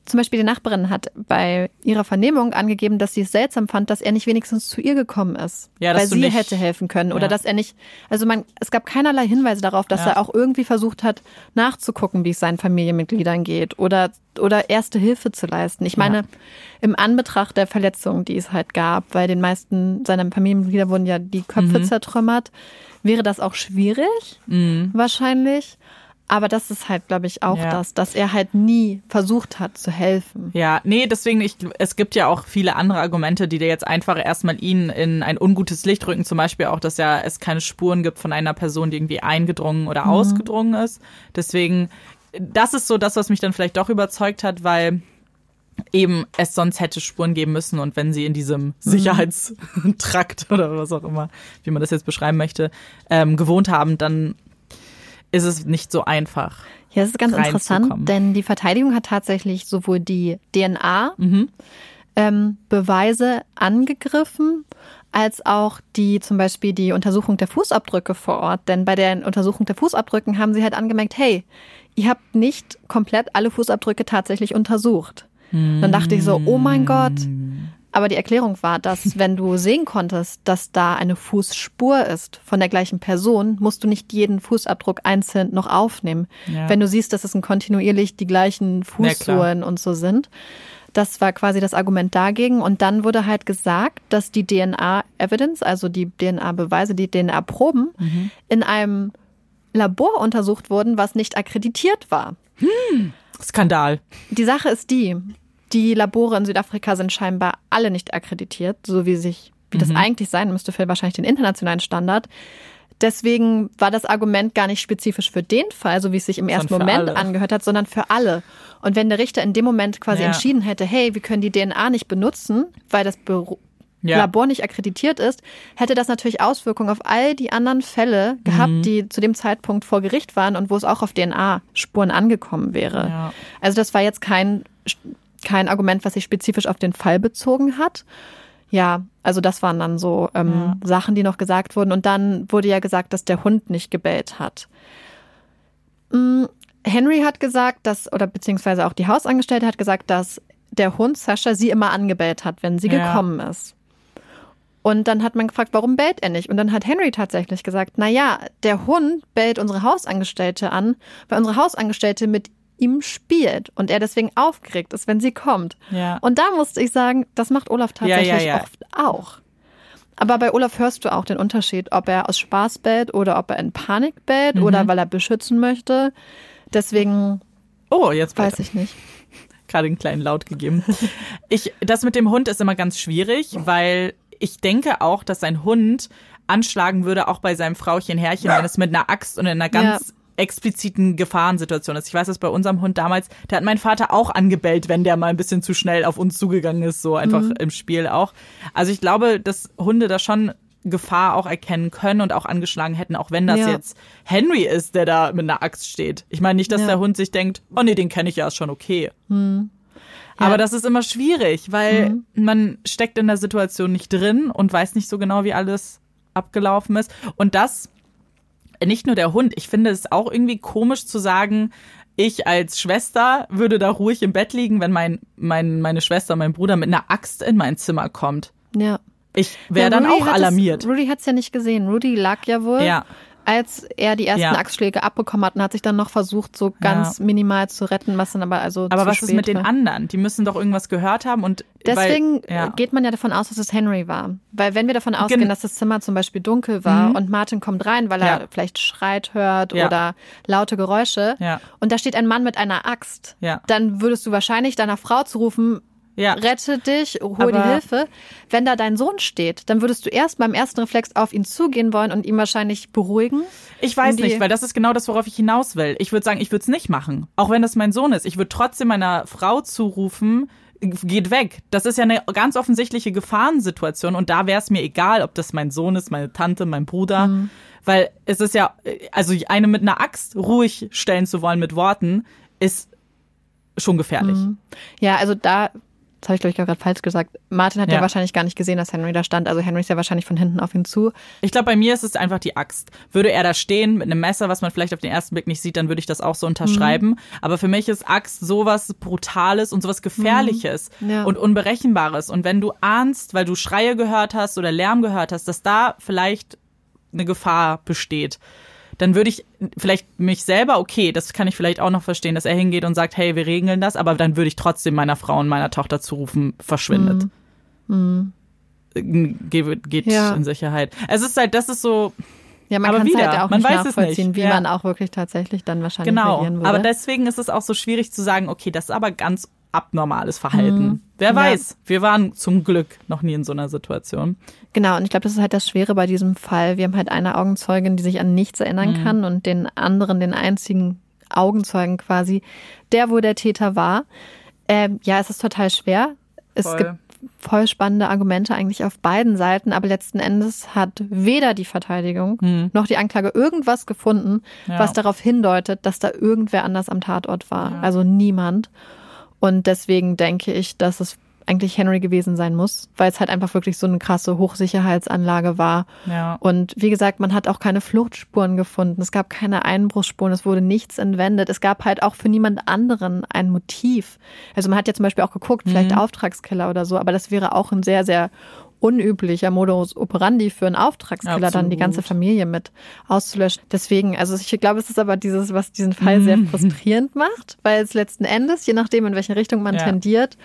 zum Beispiel die Nachbarin hat bei ihrer Vernehmung angegeben, dass sie es seltsam fand, dass er nicht wenigstens zu ihr gekommen ist, ja, weil sie nicht, hätte helfen können oder ja. dass er nicht, also man, es gab keinerlei Hinweise darauf, dass ja. er auch irgendwie versucht hat, nachzugucken, wie es seinen Familienmitgliedern geht oder oder erste Hilfe zu leisten. Ich meine, im Anbetracht der Verletzungen, die es halt gab, weil den meisten seiner Familienmitglieder wurden ja die Köpfe mhm. zertrümmert, wäre das auch schwierig, mhm. wahrscheinlich. Aber das ist halt, glaube ich, auch ja. das, dass er halt nie versucht hat zu helfen. Ja, nee, deswegen, ich, es gibt ja auch viele andere Argumente, die dir jetzt einfach erstmal ihn in ein ungutes Licht rücken. Zum Beispiel auch, dass ja es keine Spuren gibt von einer Person, die irgendwie eingedrungen oder mhm. ausgedrungen ist. Deswegen, das ist so das, was mich dann vielleicht doch überzeugt hat, weil eben es sonst hätte Spuren geben müssen und wenn sie in diesem Sicherheitstrakt oder was auch immer, wie man das jetzt beschreiben möchte, ähm, gewohnt haben, dann ist es nicht so einfach. Ja, das ist ganz interessant, denn die Verteidigung hat tatsächlich sowohl die DNA mhm. ähm, Beweise angegriffen, als auch die zum Beispiel die Untersuchung der Fußabdrücke vor Ort. Denn bei der Untersuchung der Fußabdrücken haben sie halt angemerkt, hey, ihr habt nicht komplett alle Fußabdrücke tatsächlich untersucht. Dann dachte ich so, oh mein Gott. Aber die Erklärung war, dass wenn du sehen konntest, dass da eine Fußspur ist von der gleichen Person, musst du nicht jeden Fußabdruck einzeln noch aufnehmen. Ja. Wenn du siehst, dass es kontinuierlich die gleichen Fußsohlen ja, und so sind. Das war quasi das Argument dagegen. Und dann wurde halt gesagt, dass die DNA-Evidence, also die DNA-Beweise, die DNA-Proben, mhm. in einem Labor untersucht wurden, was nicht akkreditiert war. Hm. Skandal. Die Sache ist die, die Labore in Südafrika sind scheinbar alle nicht akkreditiert, so wie sich, wie mhm. das eigentlich sein müsste für wahrscheinlich den internationalen Standard. Deswegen war das Argument gar nicht spezifisch für den Fall, so wie es sich im ersten Moment alle. angehört hat, sondern für alle. Und wenn der Richter in dem Moment quasi ja. entschieden hätte, hey, wir können die DNA nicht benutzen, weil das Büro ja. Labor nicht akkreditiert ist, hätte das natürlich Auswirkungen auf all die anderen Fälle gehabt, mhm. die zu dem Zeitpunkt vor Gericht waren und wo es auch auf DNA-Spuren angekommen wäre. Ja. Also das war jetzt kein, kein Argument, was sich spezifisch auf den Fall bezogen hat. Ja, also das waren dann so ähm, ja. Sachen, die noch gesagt wurden. Und dann wurde ja gesagt, dass der Hund nicht gebellt hat. Mm, Henry hat gesagt, dass, oder beziehungsweise auch die Hausangestellte hat gesagt, dass der Hund Sascha sie immer angebellt hat, wenn sie ja. gekommen ist. Und dann hat man gefragt, warum bellt er nicht? Und dann hat Henry tatsächlich gesagt, na ja, der Hund bellt unsere Hausangestellte an, weil unsere Hausangestellte mit ihm spielt und er deswegen aufgeregt ist, wenn sie kommt. Ja. Und da musste ich sagen, das macht Olaf tatsächlich ja, ja, oft auch. Aber bei Olaf hörst du auch den Unterschied, ob er aus Spaß bellt oder ob er in Panik bellt mhm. oder weil er beschützen möchte. Deswegen. Oh, jetzt weiß ich nicht. Gerade einen kleinen Laut gegeben. Ich, das mit dem Hund ist immer ganz schwierig, weil ich denke auch, dass sein Hund anschlagen würde, auch bei seinem Frauchen Herrchen, wenn es mit einer Axt und in einer ganz ja expliziten Gefahrensituation ist. Ich weiß das bei unserem Hund damals, der hat mein Vater auch angebellt, wenn der mal ein bisschen zu schnell auf uns zugegangen ist, so einfach mhm. im Spiel auch. Also ich glaube, dass Hunde da schon Gefahr auch erkennen können und auch angeschlagen hätten, auch wenn das ja. jetzt Henry ist, der da mit einer Axt steht. Ich meine nicht, dass ja. der Hund sich denkt, oh nee, den kenne ich ja, ist schon okay. Mhm. Ja. Aber das ist immer schwierig, weil mhm. man steckt in der Situation nicht drin und weiß nicht so genau, wie alles abgelaufen ist. Und das nicht nur der Hund. Ich finde es auch irgendwie komisch zu sagen, ich als Schwester würde da ruhig im Bett liegen, wenn mein, mein, meine Schwester, mein Bruder mit einer Axt in mein Zimmer kommt. Ja. Ich wäre ja, dann auch alarmiert. Es, Rudy hat es ja nicht gesehen. Rudy lag ja wohl. Ja als er die ersten ja. Axtschläge abbekommen hat und hat sich dann noch versucht, so ganz ja. minimal zu retten, was dann aber also Aber was ist mit den anderen? Die müssen doch irgendwas gehört haben und deswegen weil, ja. geht man ja davon aus, dass es Henry war, weil wenn wir davon ausgehen, Gen dass das Zimmer zum Beispiel dunkel war mhm. und Martin kommt rein, weil er vielleicht Schreit hört oder laute Geräusche und da steht ein Mann mit einer Axt, dann würdest du wahrscheinlich deiner Frau zurufen, ja. rette dich, hol Aber die Hilfe. Wenn da dein Sohn steht, dann würdest du erst beim ersten Reflex auf ihn zugehen wollen und ihn wahrscheinlich beruhigen. Ich weiß nicht, weil das ist genau das, worauf ich hinaus will. Ich würde sagen, ich würde es nicht machen. Auch wenn das mein Sohn ist. Ich würde trotzdem meiner Frau zurufen, geht weg. Das ist ja eine ganz offensichtliche Gefahrensituation und da wäre es mir egal, ob das mein Sohn ist, meine Tante, mein Bruder. Mhm. Weil es ist ja, also eine mit einer Axt ruhig stellen zu wollen mit Worten, ist schon gefährlich. Mhm. Ja, also da das habe ich, glaube ich, gerade falsch gesagt. Martin hat ja. ja. wahrscheinlich gar nicht gesehen, dass Henry da stand. Also Henry ist ja wahrscheinlich von hinten auf ihn zu. Ich glaube, bei mir ist es einfach die Axt. Würde er da stehen mit einem Messer, was man vielleicht auf den ersten Blick nicht sieht, dann würde ich das auch so unterschreiben. Mhm. Aber für mich ist Axt sowas Brutales und sowas Gefährliches mhm. ja. und Unberechenbares. Und wenn du ahnst, weil du Schreie gehört hast oder Lärm gehört hast, dass da vielleicht eine Gefahr besteht, dann würde ich vielleicht mich selber, okay, das kann ich vielleicht auch noch verstehen, dass er hingeht und sagt, hey, wir regeln das, aber dann würde ich trotzdem meiner Frau und meiner Tochter zurufen, verschwindet. Mhm. Geht, geht ja. in Sicherheit. Es ist halt, das ist so. Ja, man kann es halt auch man nicht weiß nachvollziehen, nicht. wie ja. man auch wirklich tatsächlich dann wahrscheinlich genau. reagieren würde. Aber deswegen ist es auch so schwierig zu sagen, okay, das ist aber ganz abnormales Verhalten. Mhm. Wer weiß, ja. wir waren zum Glück noch nie in so einer Situation. Genau, und ich glaube, das ist halt das Schwere bei diesem Fall. Wir haben halt eine Augenzeugin, die sich an nichts erinnern mhm. kann und den anderen, den einzigen Augenzeugen quasi, der wo der Täter war. Ähm, ja, es ist total schwer. Es Voll. gibt voll spannende Argumente eigentlich auf beiden Seiten, aber letzten Endes hat weder die Verteidigung Hm. noch die Anklage irgendwas gefunden, Ja. was darauf hindeutet, dass da irgendwer anders am Tatort war. Ja. Also niemand. Und deswegen denke ich, dass es eigentlich Henry gewesen sein muss, weil es halt einfach wirklich so eine krasse Hochsicherheitsanlage war. Ja. Und wie gesagt, man hat auch keine Fluchtspuren gefunden. Es gab keine Einbruchsspuren. Es wurde nichts entwendet. Es gab halt auch für niemand anderen ein Motiv. Also man hat ja zum Beispiel auch geguckt, vielleicht Mhm. Auftragskiller oder so, aber das wäre auch ein sehr, sehr unüblicher Modus operandi für einen Auftragskiller, dann die Absolut. ganze Familie mit auszulöschen. Deswegen, also ich glaube, es ist aber dieses, was diesen Fall sehr Mhm. frustrierend macht, weil es letzten Endes, je nachdem, in welche Richtung man Ja. tendiert,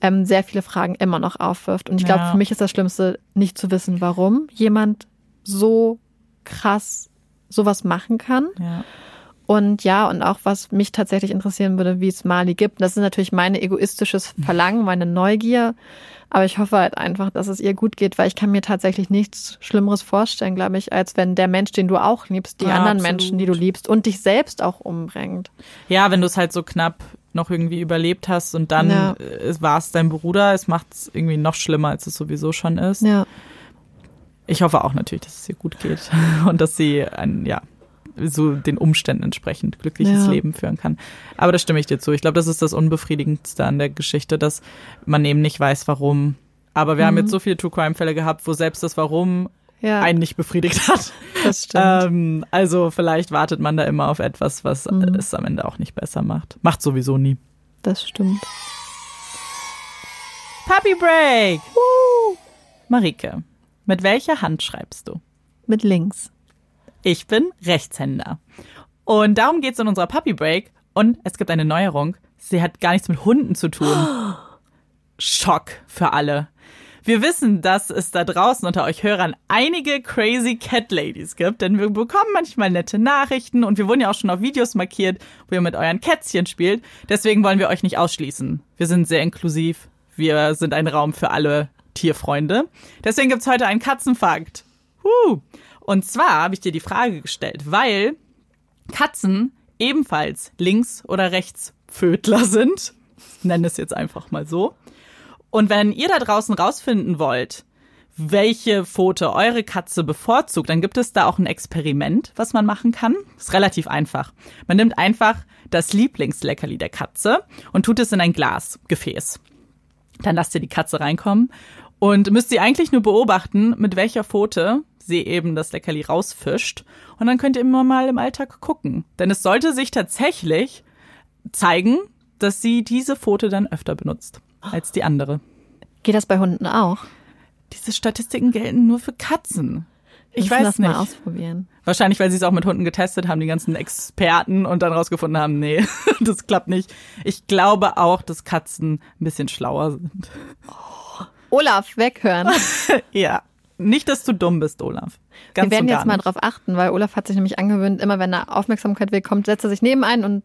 ähm, sehr viele Fragen immer noch aufwirft. Und ich glaube, Ja. für mich ist das Schlimmste, nicht zu wissen, warum jemand so krass sowas machen kann. ja. Und ja, und auch was mich tatsächlich interessieren würde, wie es Mali gibt. Das ist natürlich mein egoistisches Verlangen, meine Neugier. Aber ich hoffe halt einfach, dass es ihr gut geht, weil ich kann mir tatsächlich nichts Schlimmeres vorstellen, glaube ich, als wenn der Mensch, den du auch liebst, die Ja, anderen absolut. Menschen, die du liebst und dich selbst auch umbringt. Ja, wenn du es halt so knapp noch irgendwie überlebt hast und dann Ja. war es dein Bruder, es macht es irgendwie noch schlimmer, als es sowieso schon ist. Ja. Ich hoffe auch natürlich, dass es ihr gut geht und dass sie ein, ja, so den Umständen entsprechend glückliches Ja. Leben führen kann. Aber da stimme ich dir zu. Ich glaube, das ist das Unbefriedigendste an der Geschichte, dass man eben nicht weiß, warum. Aber wir haben Mhm. jetzt so viele True Crime Fälle gehabt, wo selbst das Warum Ja, einen nicht befriedigt hat. das stimmt. Ähm, also vielleicht wartet man da immer auf etwas, was Mhm. es am Ende auch nicht besser macht. Macht sowieso nie. das stimmt. Puppy Break! Woo! Marike, mit welcher Hand schreibst du? Mit links. Ich bin Rechtshänder. Und darum geht's in unserer Puppy Break. Und es gibt eine Neuerung. Sie hat gar nichts mit Hunden zu tun. Schock für alle. Wir wissen, dass es da draußen unter euch Hörern einige crazy Cat Ladies gibt, denn wir bekommen manchmal nette Nachrichten und wir wurden ja auch schon auf Videos markiert, wo ihr mit euren Kätzchen spielt. Deswegen wollen wir euch nicht ausschließen. Wir sind sehr inklusiv. Wir sind ein Raum für alle Tierfreunde. Deswegen gibt's heute einen Katzenfakt. Huh. Und zwar habe ich dir die Frage gestellt, weil Katzen ebenfalls Links- oder Rechtspfödler sind. Ich nenne es jetzt einfach mal so. Und wenn ihr da draußen rausfinden wollt, welche Pfote eure Katze bevorzugt, dann gibt es da auch ein Experiment, was man machen kann. Ist relativ einfach. Man nimmt einfach das Lieblingsleckerli der Katze und tut es in ein Glasgefäß. Dann lasst ihr die Katze reinkommen und müsst sie eigentlich nur beobachten, mit welcher Pfote sie eben das Leckerli rausfischt. Und dann könnt ihr immer mal im Alltag gucken. Denn es sollte sich tatsächlich zeigen, dass sie diese Pfote dann öfter benutzt als die andere. Geht das bei Hunden auch? Diese Statistiken gelten nur für Katzen. Ich weiß das nicht. mal ausprobieren. Wahrscheinlich, weil sie es auch mit Hunden getestet haben, die ganzen Experten und dann rausgefunden haben, nee, das klappt nicht. Ich glaube auch, dass Katzen ein bisschen schlauer sind. Olaf, weghören. Ja. Nicht, dass du dumm bist, Olaf. Ganz Wir werden jetzt mal nicht. drauf achten, weil Olaf hat sich nämlich angewöhnt, immer wenn er Aufmerksamkeit will, kommt, setzt er sich neben einen und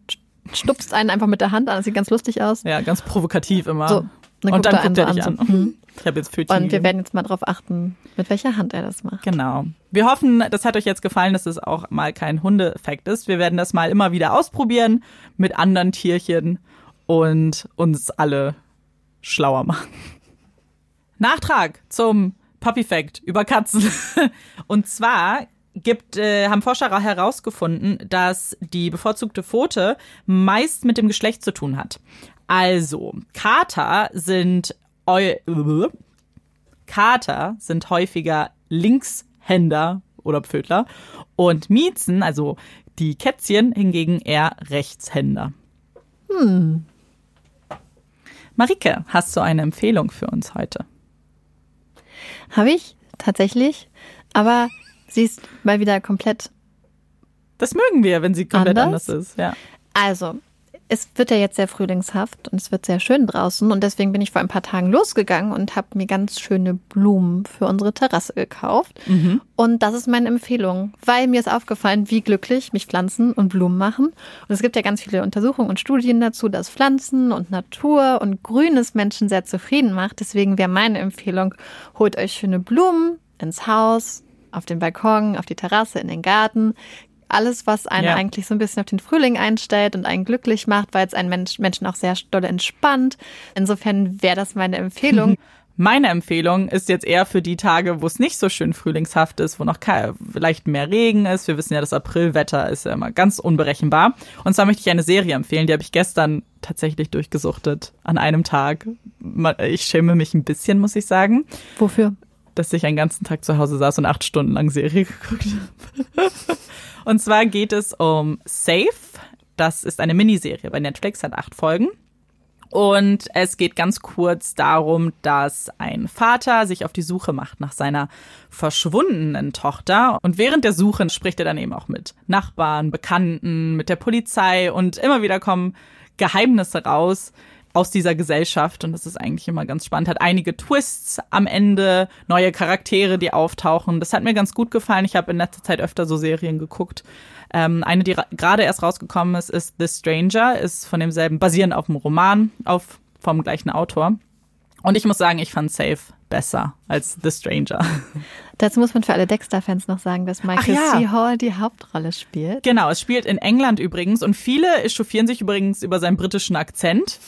stupst einen einfach mit der Hand an. Das sieht ganz lustig aus. Ja, ganz provokativ immer. So, dann und dann er guckt er so dich an, an. so, hm. Ich habe jetzt Pfötchen Und wir gegeben. werden jetzt mal drauf achten, mit welcher Hand er das macht. Genau. Wir hoffen, das hat euch jetzt gefallen, dass es auch mal kein Hundeeffekt ist. Wir werden das mal immer wieder ausprobieren mit anderen Tierchen und uns alle schlauer machen. Nachtrag zum Puppy Fact über Katzen. Und zwar gibt, äh, haben Forscher herausgefunden, dass die bevorzugte Pfote meist mit dem Geschlecht zu tun hat. Also, Kater sind eu Kater sind häufiger Linkshänder oder Pfödler und Miezen, also die Kätzchen, hingegen eher Rechtshänder. Hm. Marike, hast du eine Empfehlung für uns heute? Habe ich tatsächlich, aber sie ist mal wieder komplett. Das mögen wir, wenn sie komplett Anders? anders, ist. Ja. Also, es wird ja jetzt sehr frühlingshaft und es wird sehr schön draußen und deswegen bin ich vor ein paar Tagen losgegangen und habe mir ganz schöne Blumen für unsere Terrasse gekauft. Und das ist meine Empfehlung, weil mir ist aufgefallen, wie glücklich mich Pflanzen und Blumen machen. Und es gibt ja ganz viele Untersuchungen und Studien dazu, dass Pflanzen und Natur und Grünes Menschen sehr zufrieden macht. Deswegen wäre meine Empfehlung, holt euch schöne Blumen ins Haus, auf den Balkon, auf die Terrasse, in den Garten. Alles, was einen Ja. eigentlich so ein bisschen auf den Frühling einstellt und einen glücklich macht, weil es einen Mensch, Menschen auch sehr doll entspannt. Insofern wäre das meine Empfehlung. Meine Empfehlung ist jetzt eher für die Tage, wo es nicht so schön frühlingshaft ist, wo noch vielleicht mehr Regen ist. Wir wissen ja, das Aprilwetter ist ja immer ganz unberechenbar. Und zwar möchte ich eine Serie empfehlen, die habe ich gestern tatsächlich durchgesuchtet an einem Tag. Ich schäme mich ein bisschen, muss ich sagen, Wofür? dass ich einen ganzen Tag zu Hause saß und acht Stunden lang Serie geguckt habe. Und zwar geht es um Safe. Das ist eine Miniserie bei Netflix, hat acht Folgen. Und es geht ganz kurz darum, dass ein Vater sich auf die Suche macht nach seiner verschwundenen Tochter. Und während der Suche spricht er dann eben auch mit Nachbarn, Bekannten, mit der Polizei und immer wieder kommen Geheimnisse raus aus dieser Gesellschaft. Und das ist eigentlich immer ganz spannend. Hat einige Twists am Ende, neue Charaktere, die auftauchen. Das hat mir ganz gut gefallen. Ich habe in letzter Zeit öfter so Serien geguckt. Ähm, eine, die ra- gerade erst rausgekommen ist, ist The Stranger, ist von demselben, basierend auf einem Roman, auf, vom gleichen Autor. Und ich muss sagen, ich fand Safe besser als The Stranger. Dazu muss man für alle Dexter-Fans noch sagen, dass Michael ja. C. Hall die Hauptrolle spielt. Genau, es spielt in England übrigens und viele echauffieren sich übrigens über seinen britischen Akzent.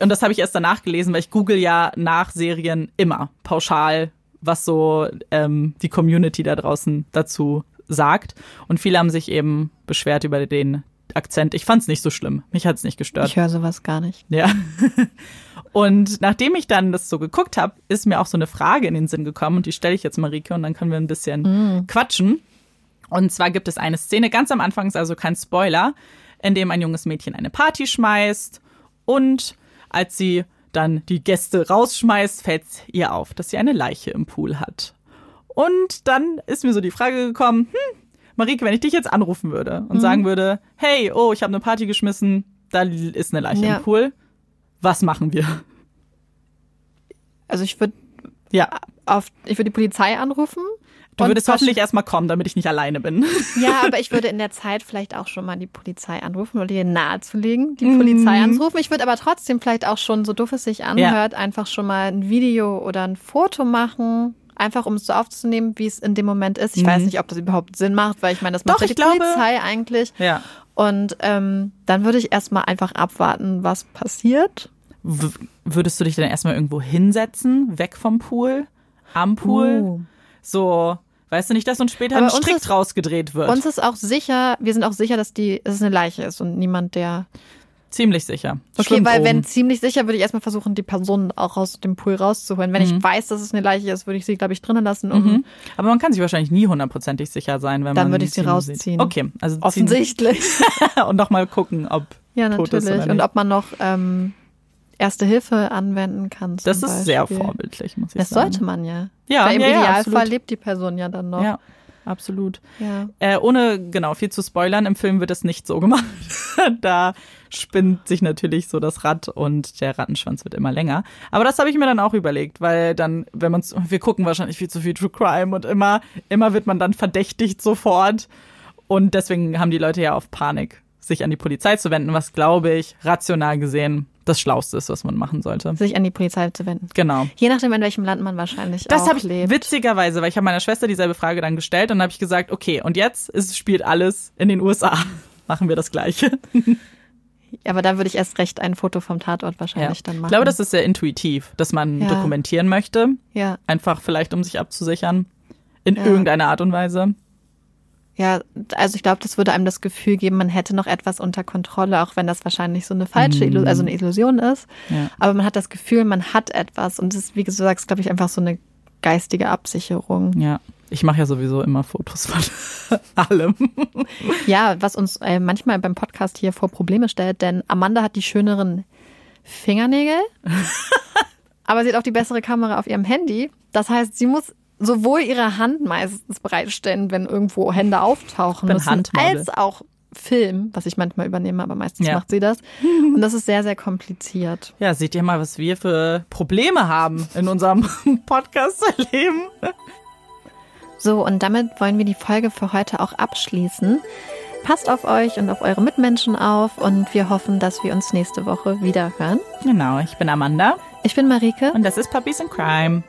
Und das habe ich erst danach gelesen, weil ich google ja nach Serien immer pauschal, was so ähm, die Community da draußen dazu sagt. Und viele haben sich eben beschwert über den Akzent. Ich fand es nicht so schlimm. Mich hat es nicht gestört. Ich höre sowas gar nicht. Ja. Und nachdem ich dann das so geguckt habe, ist mir auch so eine Frage in den Sinn gekommen und die stelle ich jetzt Marike und dann können wir ein bisschen quatschen. Und zwar gibt es eine Szene ganz am Anfang, ist also kein Spoiler, in dem ein junges Mädchen eine Party schmeißt und als sie dann die Gäste rausschmeißt, fällt ihr auf, dass sie eine Leiche im Pool hat. Und dann ist mir so die Frage gekommen, hm, Marike, wenn ich dich jetzt anrufen würde und sagen würde, hey, oh, ich habe eine Party geschmissen, da ist eine Leiche Ja. im Pool, was machen wir? Also ich würde Ja, auf, ich würde die Polizei anrufen. Du würdest hoffentlich erstmal kommen, damit ich nicht alleine bin. Ja, aber ich würde in der Zeit vielleicht auch schon mal die Polizei anrufen oder ihr nahezulegen, die Mhm. Polizei anrufen. Ich würde aber trotzdem vielleicht auch schon, so doof es sich anhört, einfach schon mal ein Video oder ein Foto machen. Einfach um es so aufzunehmen, wie es in dem Moment ist. Ich weiß nicht, ob das überhaupt Sinn macht, weil ich meine, das macht Mhm. Doch, ja die glaube- Polizei eigentlich. Ja. Und ähm, dann würde ich erstmal einfach abwarten, was passiert. W würdest du dich dann erstmal irgendwo hinsetzen, weg vom Pool, am Pool? Uh. So, weißt du nicht, dass uns später Aber ein Strick ist- rausgedreht wird? Uns ist auch sicher, wir sind auch sicher, dass die, dass es eine Leiche ist und niemand, der. Ziemlich sicher. Okay, weil oben. wenn ziemlich sicher, würde ich erstmal versuchen, die Person auch aus dem Pool rauszuholen. Wenn Mhm. ich weiß, dass es eine Leiche ist, würde ich sie, glaube ich, drinnen lassen, Mhm. Aber man kann sich wahrscheinlich nie hundertprozentig sicher sein, wenn Dann man würde ich sie sieht. rausziehen. Okay, also offensichtlich. und nochmal gucken, ob ja, natürlich. Und ob man noch ähm, Erste Hilfe anwenden kann. Zum Das ist sehr Beispiel. vorbildlich, muss ich Das sagen. sollte man ja. Ja, Weil im ja, ja, Idealfall absolut. lebt die Person ja dann noch. Ja, absolut. Ja. Äh, ohne genau viel zu spoilern, im Film wird es nicht so gemacht. da spinnt sich natürlich so das Rad und der Rattenschwanz wird immer länger. Aber das habe ich mir dann auch überlegt, weil dann, wenn man wir gucken wahrscheinlich viel zu viel True Crime und immer, immer wird man dann verdächtigt sofort. Und deswegen haben die Leute ja auf Panik, sich an die Polizei zu wenden, was glaube ich, rational gesehen, das Schlauste ist, was man machen sollte. Sich an die Polizei zu wenden. Genau. Je nachdem, in welchem Land man wahrscheinlich Das habe ich lebt. witzigerweise, weil ich habe meiner Schwester dieselbe Frage dann gestellt und dann habe ich gesagt, okay, und jetzt ist, spielt alles in den USA. Machen wir das Gleiche. Aber da würde ich erst recht ein Foto vom Tatort wahrscheinlich dann machen. Ich glaube, das ist sehr intuitiv, dass man Ja. dokumentieren möchte. ja, Einfach vielleicht, um sich abzusichern. In Ja. irgendeiner Art und Weise. Ja, also ich glaube, das würde einem das Gefühl geben, man hätte noch etwas unter Kontrolle, auch wenn das wahrscheinlich so eine falsche, Illu also eine Illusion ist. Mhm. Ja. Aber man hat das Gefühl, man hat etwas und das ist, wie du sagst, glaube ich, einfach so eine geistige Absicherung. Ja. Ich mache ja sowieso immer Fotos von allem. Ja, was uns äh, manchmal beim Podcast hier vor Probleme stellt, denn Amanda hat die schöneren Fingernägel, aber sie hat auch die bessere Kamera auf ihrem Handy. Das heißt, sie muss sowohl ihre Hand meistens bereitstellen, wenn irgendwo Hände auftauchen müssen, Handmodel. als auch Film, was ich manchmal übernehme, aber meistens Ja. macht sie das. Und das ist sehr, sehr kompliziert. Ja, seht ihr mal, was wir für Probleme haben in unserem Podcast-Leben. So, und damit wollen wir die Folge für heute auch abschließen. Passt auf euch und auf eure Mitmenschen auf und wir hoffen, dass wir uns nächste Woche wieder hören. Genau, ich bin Amanda Ich bin Marike. und das ist Puppies in Crime.